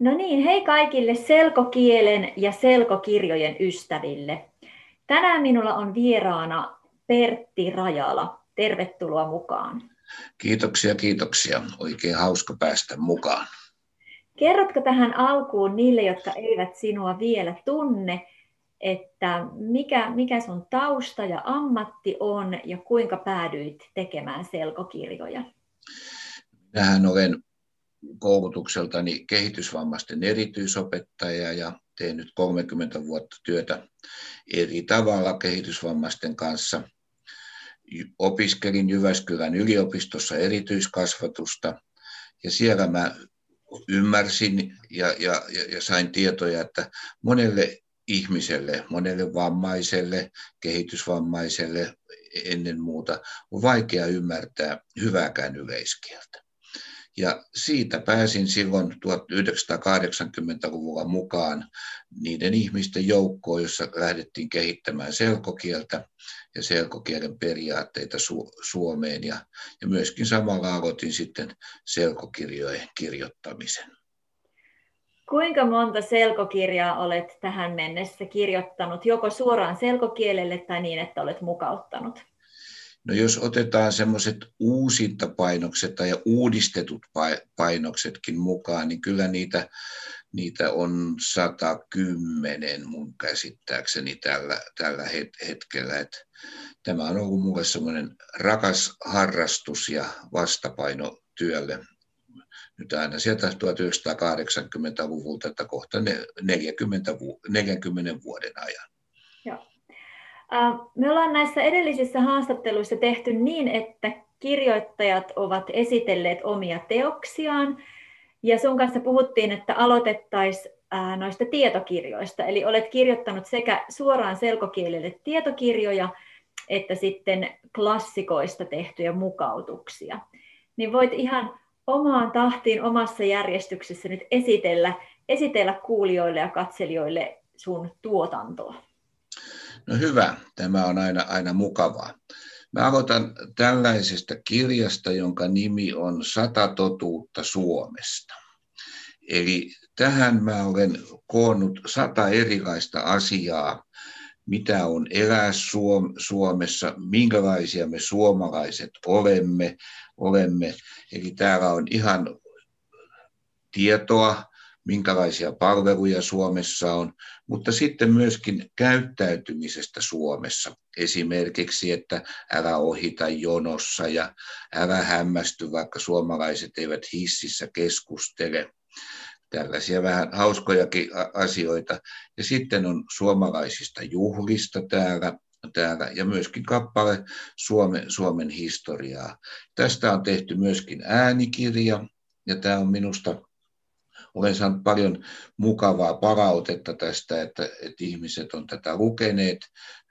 No niin, hei kaikille selkokielen ja selkokirjojen ystäville. Tänään minulla on vieraana Pertti Rajala. Tervetuloa mukaan. Kiitoksia, kiitoksia. Oikein hauska päästä mukaan. Kerrotko tähän alkuun niille, jotka eivät sinua vielä tunne, että mikä, mikä sun tausta ja ammatti on ja kuinka päädyit tekemään selkokirjoja? Minähän olen koulutukseltani kehitysvammaisten erityisopettaja ja teen nyt 30 vuotta työtä eri tavalla kehitysvammaisten kanssa. Opiskelin Jyväskylän yliopistossa erityiskasvatusta ja siellä mä ymmärsin ja, ja, ja sain tietoja, että monelle ihmiselle, monelle vammaiselle, kehitysvammaiselle ennen muuta on vaikea ymmärtää hyvääkään yleiskieltä. Ja siitä pääsin silloin 1980-luvulla mukaan niiden ihmisten joukkoon, jossa lähdettiin kehittämään selkokieltä ja selkokielen periaatteita Su- Suomeen. Ja, ja myöskin samalla aloitin sitten selkokirjojen kirjoittamisen. Kuinka monta selkokirjaa olet tähän mennessä kirjoittanut, joko suoraan selkokielelle tai niin, että olet mukauttanut? No jos otetaan semmoiset uusintapainokset tai uudistetut painoksetkin mukaan, niin kyllä niitä, niitä on 110 mun käsittääkseni tällä, tällä hetkellä. Et tämä on ollut mulle semmoinen rakas harrastus ja vastapaino työlle nyt aina sieltä 1980-luvulta, että kohta 40, 40 vuoden ajan. Me ollaan näissä edellisissä haastatteluissa tehty niin, että kirjoittajat ovat esitelleet omia teoksiaan. Ja sun kanssa puhuttiin, että aloitettaisiin noista tietokirjoista. Eli olet kirjoittanut sekä suoraan selkokielelle tietokirjoja, että sitten klassikoista tehtyjä mukautuksia. Niin voit ihan omaan tahtiin omassa järjestyksessä nyt esitellä, esitellä kuulijoille ja katselijoille sun tuotantoa. No hyvä, tämä on aina, aina mukavaa. Mä aloitan tällaisesta kirjasta, jonka nimi on Sata totuutta Suomesta. Eli tähän mä olen koonnut sata erilaista asiaa, mitä on elää Suomessa, minkälaisia me suomalaiset olemme. olemme. Eli täällä on ihan tietoa minkälaisia palveluja Suomessa on, mutta sitten myöskin käyttäytymisestä Suomessa. Esimerkiksi, että älä ohita jonossa ja älä hämmästy, vaikka suomalaiset eivät hississä keskustele. Tällaisia vähän hauskojakin asioita. Ja sitten on suomalaisista juhlista täällä, täällä ja myöskin kappale Suomen, Suomen historiaa. Tästä on tehty myöskin äänikirja ja tämä on minusta olen saanut paljon mukavaa palautetta tästä, että, että ihmiset on tätä lukeneet,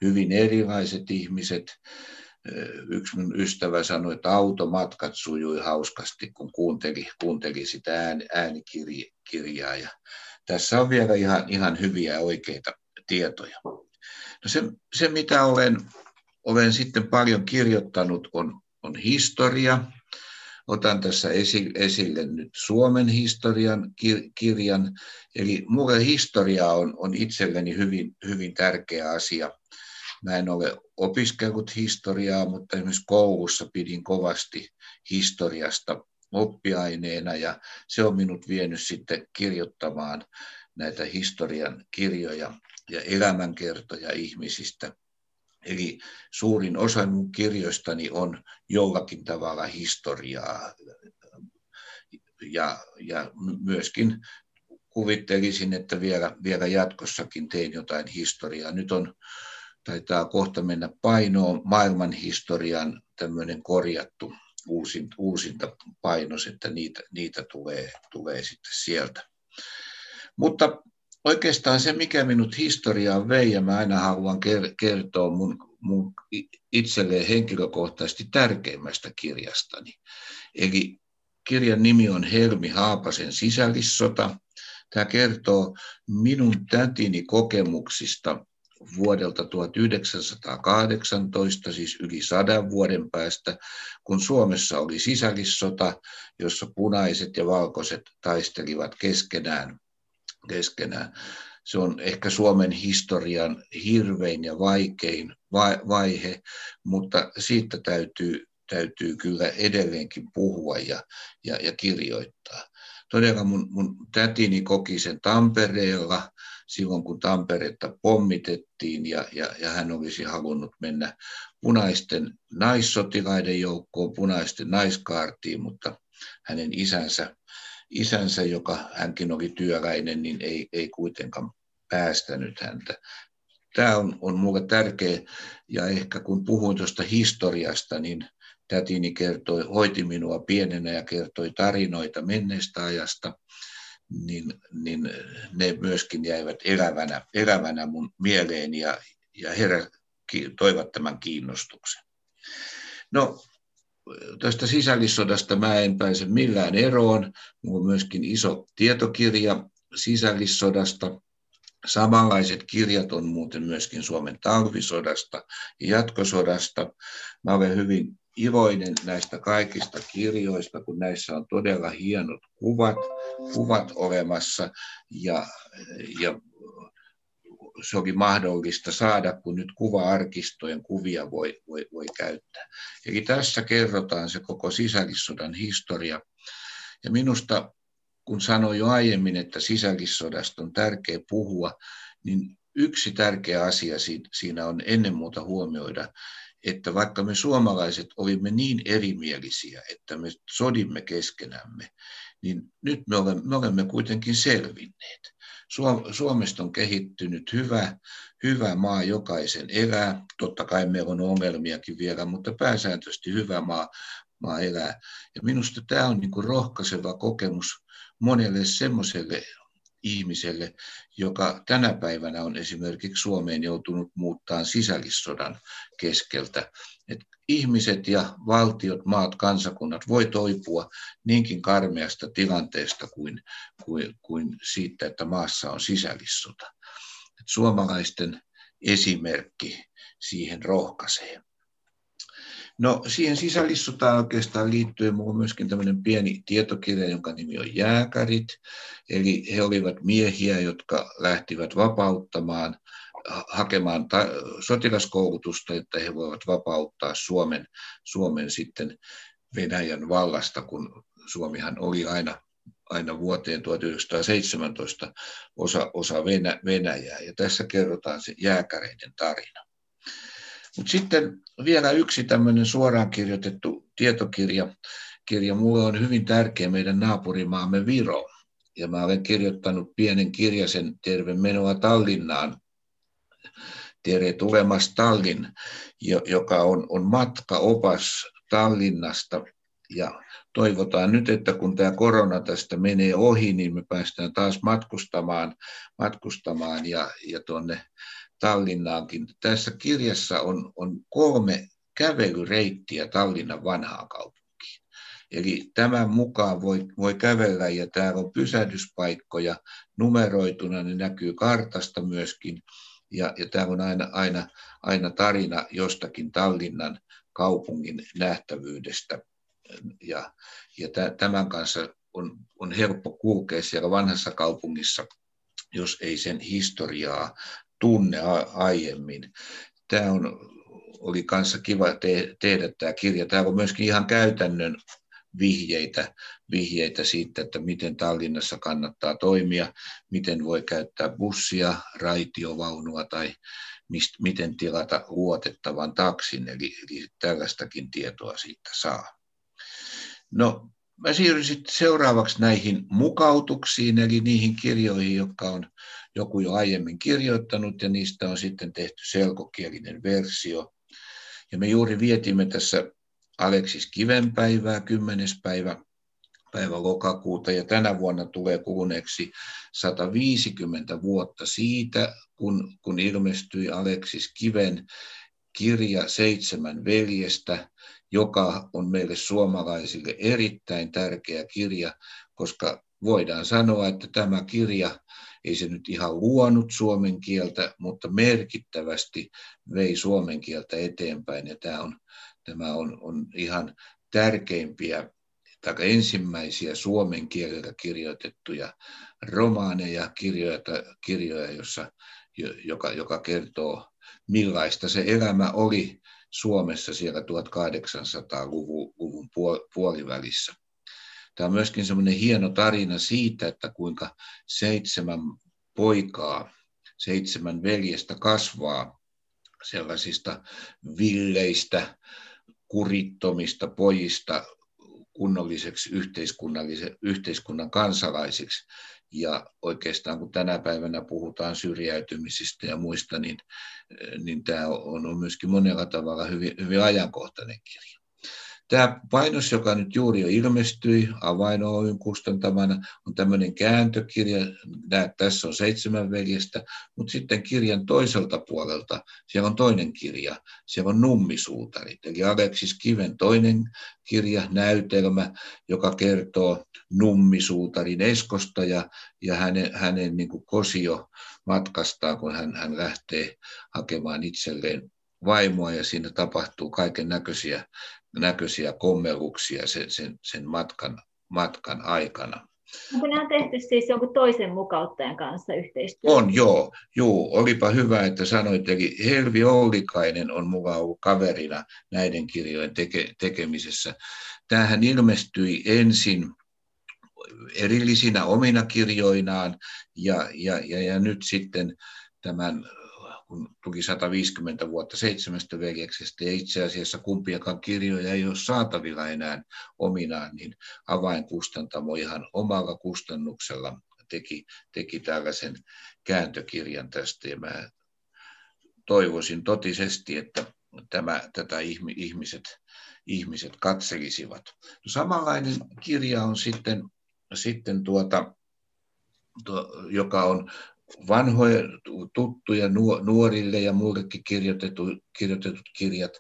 hyvin erilaiset ihmiset. Yksi mun ystävä sanoi, että automatkat sujui hauskasti, kun kuunteli, kuunteli sitä ään, äänikirjaa. Ja tässä on vielä ihan, ihan hyviä oikeita tietoja. No se, se, mitä olen, olen sitten paljon kirjoittanut, on, on historia, otan tässä esille nyt Suomen historian kirjan. Eli mulle historia on, on itselleni hyvin, hyvin tärkeä asia. Mä en ole opiskellut historiaa, mutta esimerkiksi koulussa pidin kovasti historiasta oppiaineena ja se on minut vienyt sitten kirjoittamaan näitä historian kirjoja ja elämänkertoja ihmisistä Eli suurin osa mun kirjoistani on jollakin tavalla historiaa. Ja, ja myöskin kuvittelisin, että vielä, vielä jatkossakin teen jotain historiaa. Nyt on, taitaa kohta mennä painoon maailman historian tämmöinen korjattu uusinta, uusinta painos, että niitä, niitä tulee, tulee sitten sieltä. Mutta oikeastaan se, mikä minut historiaan vei, ja mä aina haluan kertoa mun, mun itselleen henkilökohtaisesti tärkeimmästä kirjastani. Eli kirjan nimi on Helmi Haapasen sisällissota. Tämä kertoo minun tätini kokemuksista vuodelta 1918, siis yli sadan vuoden päästä, kun Suomessa oli sisällissota, jossa punaiset ja valkoiset taistelivat keskenään. Keskenään. Se on ehkä Suomen historian hirvein ja vaikein vaihe, mutta siitä täytyy, täytyy kyllä edelleenkin puhua ja, ja, ja kirjoittaa. Todella mun, mun tätini koki sen Tampereella silloin, kun Tamperetta pommitettiin ja, ja, ja hän olisi halunnut mennä punaisten naissotilaiden joukkoon, punaisten naiskaartiin, mutta hänen isänsä, isänsä joka hänkin oli työläinen, niin ei, ei kuitenkaan päästänyt häntä. Tämä on, on minulle tärkeä, ja ehkä kun puhuin tuosta historiasta, niin tätini kertoi, hoiti minua pienenä ja kertoi tarinoita menneestä ajasta, niin, niin ne myöskin jäivät elävänä, elävänä mun mieleeni ja, ja herä, toivat tämän kiinnostuksen. No, tästä sisällissodasta mä en pääse millään eroon. Minulla on myöskin iso tietokirja sisällissodasta. Samanlaiset kirjat on muuten myöskin Suomen talvisodasta ja jatkosodasta. Mä olen hyvin iloinen näistä kaikista kirjoista, kun näissä on todella hienot kuvat, kuvat olemassa ja, ja se oli mahdollista saada, kun nyt kuva-arkistojen kuvia voi, voi, voi käyttää. Eli tässä kerrotaan se koko sisällissodan historia. Ja minusta, kun sanoin jo aiemmin, että sisällissodasta on tärkeä puhua, niin yksi tärkeä asia siinä on ennen muuta huomioida, että vaikka me suomalaiset olimme niin erimielisiä, että me sodimme keskenämme, niin nyt me olemme, me olemme kuitenkin selvinneet. Suomesta on kehittynyt hyvä, hyvä maa jokaisen elää. Totta kai meillä on ongelmiakin vielä, mutta pääsääntöisesti hyvä maa, maa elää. Ja minusta tämä on niin rohkaiseva kokemus monelle semmoiselle ihmiselle, joka tänä päivänä on esimerkiksi Suomeen joutunut muuttaa sisällissodan keskeltä. Et ihmiset ja valtiot, maat, kansakunnat voi toipua niinkin karmeasta tilanteesta kuin, kuin, kuin siitä, että maassa on sisällissota. Et suomalaisten esimerkki siihen rohkaisee. No siihen sisällissotaan oikeastaan liittyen minulla on myöskin tämmöinen pieni tietokirja, jonka nimi on Jääkärit. Eli he olivat miehiä, jotka lähtivät vapauttamaan, hakemaan ta- sotilaskoulutusta, että he voivat vapauttaa Suomen, Suomen sitten Venäjän vallasta, kun Suomihan oli aina aina vuoteen 1917 osa, osa Venä, Venäjää. Ja tässä kerrotaan se jääkäreiden tarina. Mutta sitten vielä yksi tämmöinen suoraan kirjoitettu tietokirja. Kirja mulle on hyvin tärkeä meidän naapurimaamme Viro. Ja mä olen kirjoittanut pienen kirjasen Terve menoa Tallinnaan. Tere tulemas Tallin, joka on, on matkaopas Tallinnasta. Ja toivotaan nyt, että kun tämä korona tästä menee ohi, niin me päästään taas matkustamaan, matkustamaan ja, ja tuonne Tallinnaankin. Tässä kirjassa on, on kolme kävelyreittiä Tallinnan vanhaan kaupunkiin. Eli tämän mukaan voi, voi kävellä ja täällä on pysähdyspaikkoja numeroituna, ne näkyy kartasta myöskin. Ja, ja täällä on aina, aina, aina tarina jostakin Tallinnan kaupungin nähtävyydestä. Ja, ja tämän kanssa on, on helppo kulkea siellä vanhassa kaupungissa, jos ei sen historiaa tunne aiemmin. Tämä on, oli kanssa kiva te, tehdä tämä kirja. Tämä on myöskin ihan käytännön vihjeitä, vihjeitä siitä, että miten Tallinnassa kannattaa toimia, miten voi käyttää bussia, raitiovaunua tai mist, miten tilata luotettavan taksin, eli, eli tällaistakin tietoa siitä saa. No, mä siirryn sitten seuraavaksi näihin mukautuksiin, eli niihin kirjoihin, jotka on joku jo aiemmin kirjoittanut ja niistä on sitten tehty selkokielinen versio. Ja me juuri vietimme tässä Aleksis Kivenpäivää, 10. päivä, päivä lokakuuta ja tänä vuonna tulee kuluneeksi 150 vuotta siitä, kun, kun ilmestyi Aleksis Kiven kirja Seitsemän veljestä, joka on meille suomalaisille erittäin tärkeä kirja, koska voidaan sanoa, että tämä kirja ei se nyt ihan luonut suomen kieltä, mutta merkittävästi vei suomen kieltä eteenpäin. Ja tämä on, tämä on, on ihan tärkeimpiä tai ensimmäisiä suomen kielellä kirjoitettuja romaaneja, kirjoja, kirjoja jossa, joka, joka kertoo millaista se elämä oli Suomessa siellä 1800-luvun puolivälissä. Tämä on myöskin semmoinen hieno tarina siitä, että kuinka seitsemän poikaa, seitsemän veljestä kasvaa sellaisista villeistä, kurittomista pojista kunnolliseksi yhteiskunnan kansalaisiksi. Ja oikeastaan kun tänä päivänä puhutaan syrjäytymisistä ja muista, niin, niin tämä on, myöskin monella tavalla hyvin, hyvin ajankohtainen kirja. Tämä painos, joka nyt juuri jo ilmestyi Avain Oyn kustantamana, on tämmöinen kääntökirja. Näet, tässä on seitsemän veljestä, mutta sitten kirjan toiselta puolelta siellä on toinen kirja. Siellä on Nummisuutarit, eli Aleksis Kiven toinen kirja, näytelmä, joka kertoo Nummisuutarin Eskosta ja, ja hänen, hänen niin kuin kosio matkastaan, kun hän, hän lähtee hakemaan itselleen vaimoa ja siinä tapahtuu kaiken näköisiä näköisiä kommelluksia sen, sen, sen matkan, matkan aikana. Onko nämä tehty siis jonkun toisen mukauttajan kanssa yhteistyössä? On, joo. joo. Olipa hyvä, että sanoit. Eli Helvi Oulikainen on mukaan ollut kaverina näiden kirjojen teke, tekemisessä. Tämähän ilmestyi ensin erillisinä omina kirjoinaan ja, ja, ja, ja nyt sitten tämän kun tuli 150 vuotta seitsemästä veljeksestä ja itse asiassa kumpiakaan kirjoja ei ole saatavilla enää ominaan, niin avainkustantamo ihan omalla kustannuksella teki, teki tällaisen kääntökirjan tästä ja mä toivoisin totisesti, että tämä, tätä ihmiset, ihmiset katselisivat. No, samanlainen kirja on sitten, sitten tuota, tuo, joka on vanhoja tuttuja nuorille ja muillekin kirjoitetut, kirjoitetut kirjat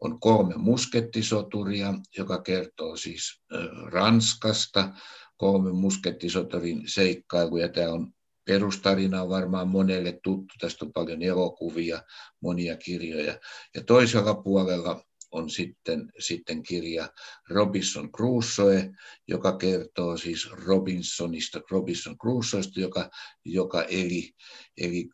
on kolme muskettisoturia, joka kertoo siis Ranskasta, kolme muskettisoturin seikkailuja. Tämä on perustarina on varmaan monelle tuttu, tästä on paljon elokuvia, monia kirjoja. Ja toisella puolella on sitten, sitten kirja Robinson Crusoe, joka kertoo siis Robinsonista, Robinson Crusoesta, joka, joka eli, eli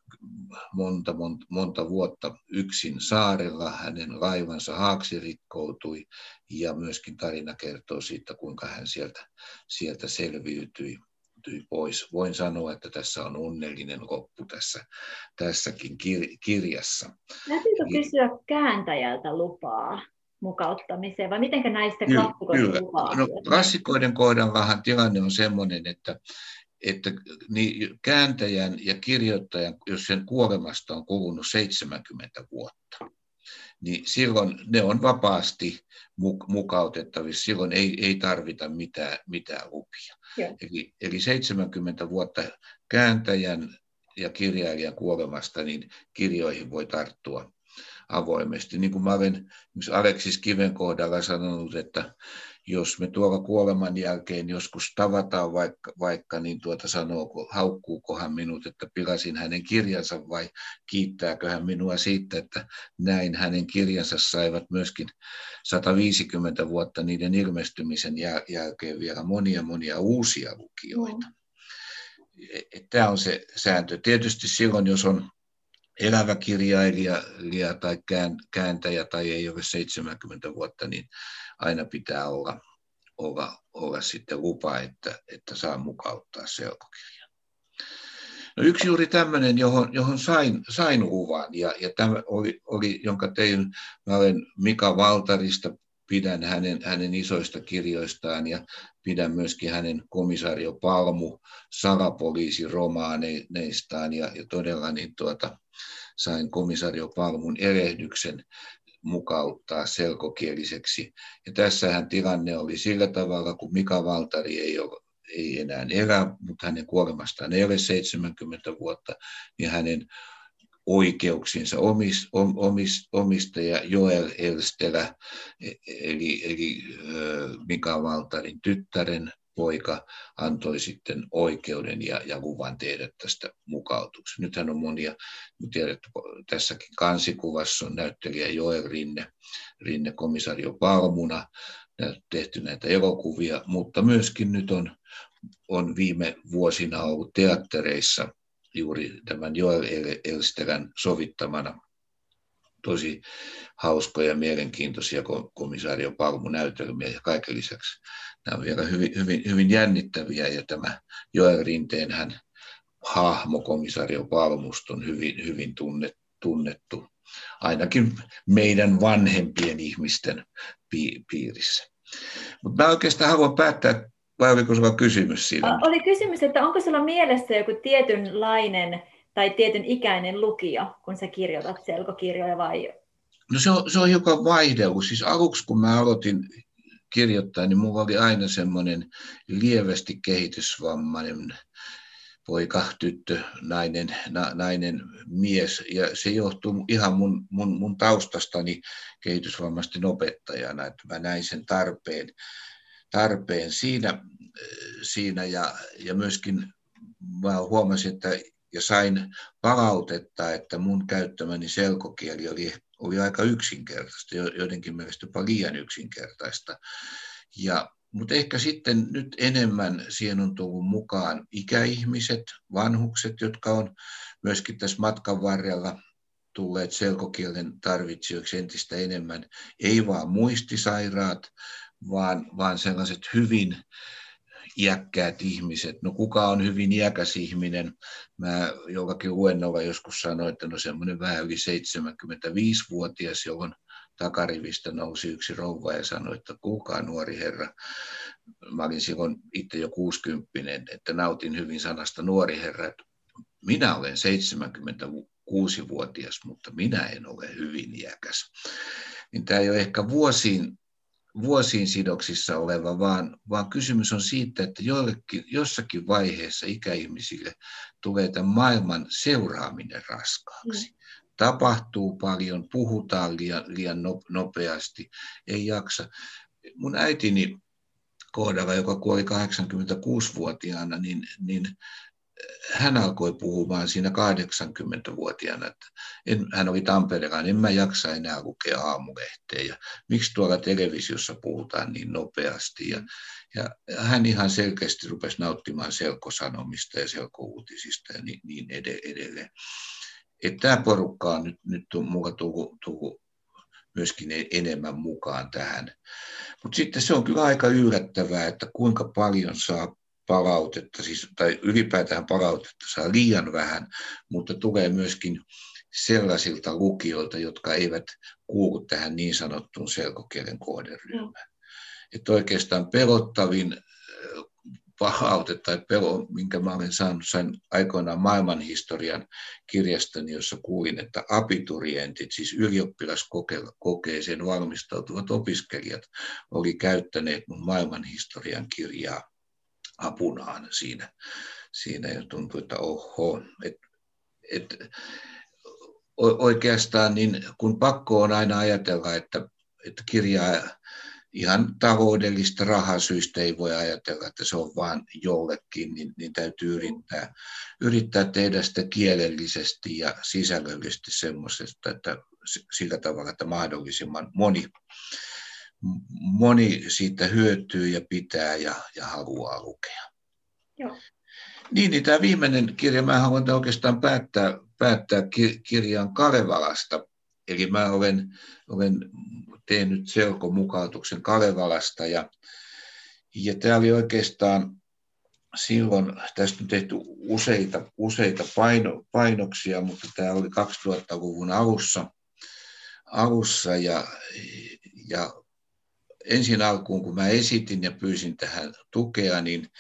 monta, monta, monta vuotta yksin saarella. Hänen laivansa haaksi rikkoutui ja myöskin tarina kertoo siitä, kuinka hän sieltä, sieltä selviytyi pois. Voin sanoa, että tässä on onnellinen loppu tässä, tässäkin kir- kirjassa. Täytyykö kysyä kääntäjältä lupaa mukauttamiseen, vai miten näistä klassikoista lupaa? No, klassikoiden kohdallahan tilanne on sellainen, että että niin kääntäjän ja kirjoittajan, jos sen kuolemasta on kulunut 70 vuotta, niin silloin ne on vapaasti mukautettavissa, silloin ei, ei tarvita mitään, mitään lupia. Eli, eli 70 vuotta kääntäjän ja kirjailijan kuolemasta, niin kirjoihin voi tarttua avoimesti. Niin kuin mä olen Aleksis Kiven kohdalla sanonut, että jos me tuolla kuoleman jälkeen joskus tavataan vaikka, vaikka niin tuota sanoo, haukkuukohan minut, että pilasin hänen kirjansa vai kiittääkö hän minua siitä, että näin hänen kirjansa saivat myöskin 150 vuotta niiden ilmestymisen jälkeen vielä monia monia uusia lukijoita. Mm. Tämä on se sääntö. Tietysti silloin, jos on elävä kirjailija tai kääntäjä tai ei ole 70 vuotta, niin aina pitää olla, olla, olla sitten lupa, että, että saa mukauttaa selkokirjan. No yksi juuri tämmöinen, johon, johon sain, sain luvan, ja, ja tämä oli, oli, jonka tein, mä olen Mika Valtarista, pidän hänen, hänen isoista kirjoistaan ja pidän myöskin hänen komisario Palmu salapoliisiromaaneistaan ja, ja todella niin tuota, sain komisario Palmun erehdyksen mukauttaa selkokieliseksi. Ja tässähän tilanne oli sillä tavalla, kun Mika Valtari ei ole ei enää elä, mutta hänen kuolemastaan ei ole 70 vuotta, niin hänen oikeuksinsa omis, omis, omistaja Joel Elstelä, eli, eli Mika Valtarin tyttären poika antoi sitten oikeuden ja, ja luvan tehdä tästä mukautuksen. Nythän on monia, tiedät, tässäkin kansikuvassa on näyttelijä Joel Rinne, Rinne komisario Palmuna, tehty näitä elokuvia, mutta myöskin nyt on, on viime vuosina ollut teattereissa juuri tämän Joel Elsterän sovittamana tosi hauskoja ja mielenkiintoisia komisaario Palmu-näytelmiä ja kaiken lisäksi nämä on vielä hyvin, hyvin, hyvin jännittäviä ja tämä Joel Rinteen hän hahmo komisaario Palmusta on hyvin, hyvin tunnettu, ainakin meidän vanhempien ihmisten piirissä. Mutta mä oikeastaan haluan päättää, vai oliko sinulla kysymys siinä? Oli kysymys, että onko sinulla mielessä joku tietynlainen tai tietyn ikäinen lukija, kun sä kirjoitat selkokirjoja vai? No se on, se on hiukan vaihdellut. Siis aluksi kun mä aloitin kirjoittaa, niin mulla oli aina semmoinen lievästi kehitysvammainen poika, tyttö, nainen, na, nainen, mies. Ja se johtuu ihan mun, mun, mun taustastani kehitysvammaisten opettajana, että mä näin sen tarpeen, tarpeen siinä, siinä ja, ja myöskin mä huomasin, että ja sain palautetta, että mun käyttämäni selkokieli oli, oli aika yksinkertaista, joidenkin mielestä jopa liian yksinkertaista. Ja, mutta ehkä sitten nyt enemmän siihen on tullut mukaan ikäihmiset, vanhukset, jotka on myöskin tässä matkan varrella tulleet selkokielen tarvitsijoiksi entistä enemmän. Ei vaan muistisairaat, vaan, vaan sellaiset hyvin iäkkäät ihmiset. No kuka on hyvin iäkäs ihminen? Mä jollakin luennolla joskus sanoin, että no semmoinen vähän yli 75-vuotias, johon takarivistä nousi yksi rouva ja sanoi, että kuka nuori herra. Mä olin silloin itse jo 60 että nautin hyvin sanasta nuori herra. Minä olen 76-vuotias, mutta minä en ole hyvin iäkäs. Niin tämä ei ole ehkä vuosiin vuosiin sidoksissa oleva, vaan, vaan kysymys on siitä, että joillekin, jossakin vaiheessa ikäihmisille tulee tämän maailman seuraaminen raskaaksi. Mm. Tapahtuu paljon, puhutaan liian, liian nopeasti, ei jaksa. Mun äitini kohdalla, joka kuoli 86-vuotiaana, niin, niin hän alkoi puhumaan siinä 80-vuotiaana, että en, hän oli Tampereella, en mä jaksa enää lukea aamulehteä ja miksi tuolla televisiossa puhutaan niin nopeasti. Ja, ja hän ihan selkeästi rupesi nauttimaan selkosanomista ja selkouutisista ja niin, niin edelleen. Että tämä porukka on nyt, nyt mulla tullut, tullut myöskin enemmän mukaan tähän. Mutta sitten se on kyllä aika yllättävää, että kuinka paljon saa palautetta, siis, tai ylipäätään palautetta saa liian vähän, mutta tulee myöskin sellaisilta lukijoilta, jotka eivät kuulu tähän niin sanottuun selkokielen kohderyhmään. Mm. Että oikeastaan pelottavin äh, palaute tai pelo, minkä mä olen saanut, sain aikoinaan maailmanhistorian kirjastani, jossa kuulin, että abiturientit, siis ylioppilaskokeeseen valmistautuvat opiskelijat, oli käyttäneet mun maailmanhistorian kirjaa apunaan siinä. Siinä ja tuntui, että oho, et, et, oikeastaan niin kun pakko on aina ajatella, että, että kirjaa ihan taloudellista rahasyistä ei voi ajatella, että se on vain jollekin, niin, niin täytyy yrittää, yrittää tehdä sitä kielellisesti ja sisällöllisesti semmoisesta, että sillä tavalla, että mahdollisimman moni moni siitä hyötyy ja pitää ja, ja haluaa lukea. Joo. Niin, niin tämä viimeinen kirja, mä haluan oikeastaan päättää, päättää kirjan Kalevalasta. Eli mä olen, olen tehnyt selkomukautuksen Kalevalasta ja, ja tämä oli oikeastaan silloin, tästä on tehty useita, useita paino, painoksia, mutta tämä oli 2000-luvun alussa, alussa ja, ja ensin alkuun, kun mä esitin ja pyysin tähän tukea, niin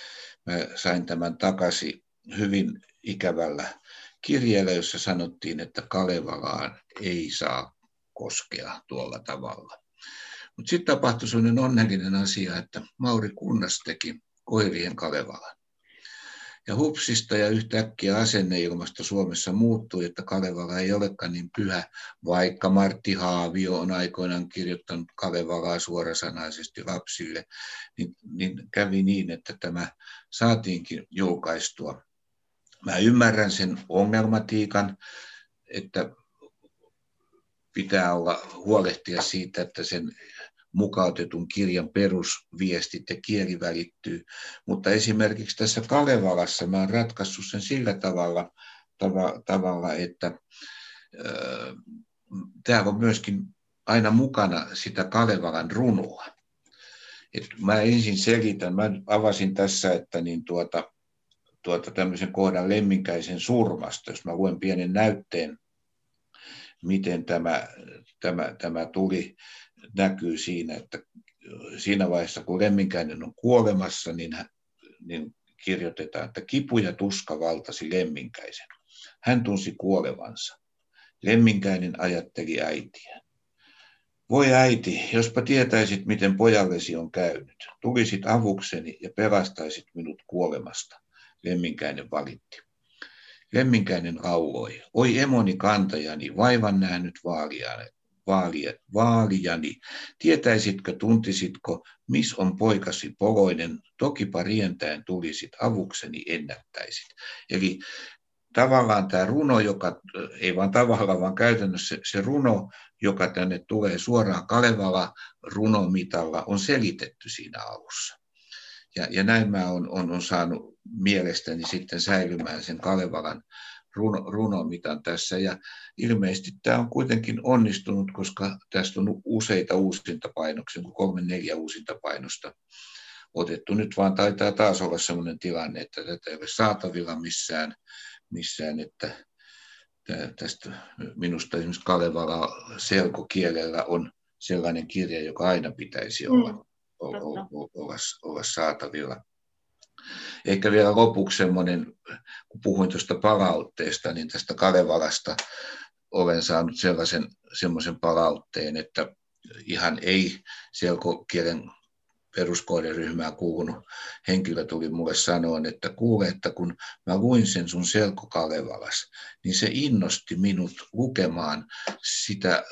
mä sain tämän takaisin hyvin ikävällä kirjeellä, jossa sanottiin, että Kalevalaan ei saa koskea tuolla tavalla. Mutta sitten tapahtui sellainen onnellinen asia, että Mauri Kunnas teki koirien Kalevalan. Ja hupsista ja yhtäkkiä asenneilmasta Suomessa muuttui, että Kalevala ei olekaan niin pyhä, vaikka Martti Haavio on aikoinaan kirjoittanut Kalevalaa suorasanaisesti lapsille, niin, niin kävi niin, että tämä saatiinkin julkaistua. Mä ymmärrän sen ongelmatiikan, että pitää olla huolehtia siitä, että sen mukautetun kirjan perusviestit ja kieli välittyy. Mutta esimerkiksi tässä Kalevalassa mä oon ratkaissut sen sillä tavalla, tava, tavalla että äh, täällä on myöskin aina mukana sitä Kalevalan runoa. Et mä ensin selitän, mä avasin tässä, että niin tuota, tuota tämmöisen kohdan lemminkäisen surmasta, jos mä luen pienen näytteen, miten tämä, tämä, tämä tuli, näkyy siinä, että siinä vaiheessa kun lemminkäinen on kuolemassa, niin, niin kirjoitetaan, että kipu ja tuska valtasi lemminkäisen. Hän tunsi kuolevansa. Lemminkäinen ajatteli äitiä. Voi äiti, jospa tietäisit, miten pojallesi on käynyt. Tulisit avukseni ja pelastaisit minut kuolemasta, lemminkäinen valitti. Lemminkäinen lauloi, oi emoni kantajani, vaivan nähnyt vaalijani, vaalijani. Tietäisitkö, tuntisitko, miss on poikasi poloinen, tokipa rientäen tulisit avukseni ennättäisit. Eli tavallaan tämä runo, joka, ei vaan tavallaan, vaan käytännössä se runo, joka tänne tulee suoraan Kalevala runomitalla, on selitetty siinä alussa. Ja, ja näin mä on, on, on saanut mielestäni sitten säilymään sen Kalevalan runo, runomitan tässä. Ja ilmeisesti tämä on kuitenkin onnistunut, koska tästä on useita uusintapainoksia, kuin kolme neljä uusintapainosta otettu. Nyt vaan taitaa taas olla sellainen tilanne, että tätä ei ole saatavilla missään, missään että tästä minusta esimerkiksi Kalevala selkokielellä on sellainen kirja, joka aina pitäisi olla, mm, olla, olla, olla saatavilla. Ehkä vielä lopuksi semmoinen, kun puhuin tuosta palautteesta, niin tästä Kalevalasta olen saanut sellaisen semmoisen palautteen, että ihan ei selkokielen peruskohderyhmään kuulunut henkilö tuli mulle sanoa, että kuule, että kun mä luin sen sun selkokalevalas, niin se innosti minut lukemaan sitä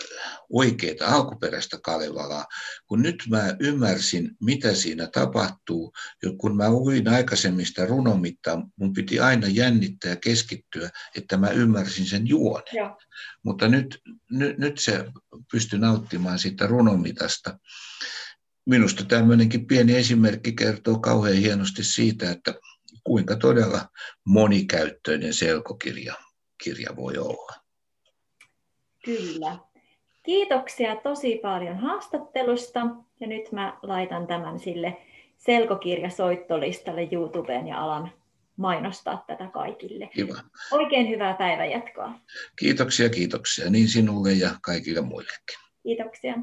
oikeaa alkuperäistä Kalevalaa, kun nyt mä ymmärsin, mitä siinä tapahtuu, kun mä luin aikaisemmin sitä runomittaa, mun piti aina jännittää ja keskittyä, että mä ymmärsin sen juonen. Ja. Mutta nyt, nyt, nyt se pystyi nauttimaan siitä runomitasta minusta tämmöinenkin pieni esimerkki kertoo kauhean hienosti siitä, että kuinka todella monikäyttöinen selkokirja kirja voi olla. Kyllä. Kiitoksia tosi paljon haastattelusta ja nyt mä laitan tämän sille selkokirjasoittolistalle YouTubeen ja alan mainostaa tätä kaikille. Hyvä. Oikein hyvää päivänjatkoa. Kiitoksia, kiitoksia niin sinulle ja kaikille muillekin. Kiitoksia.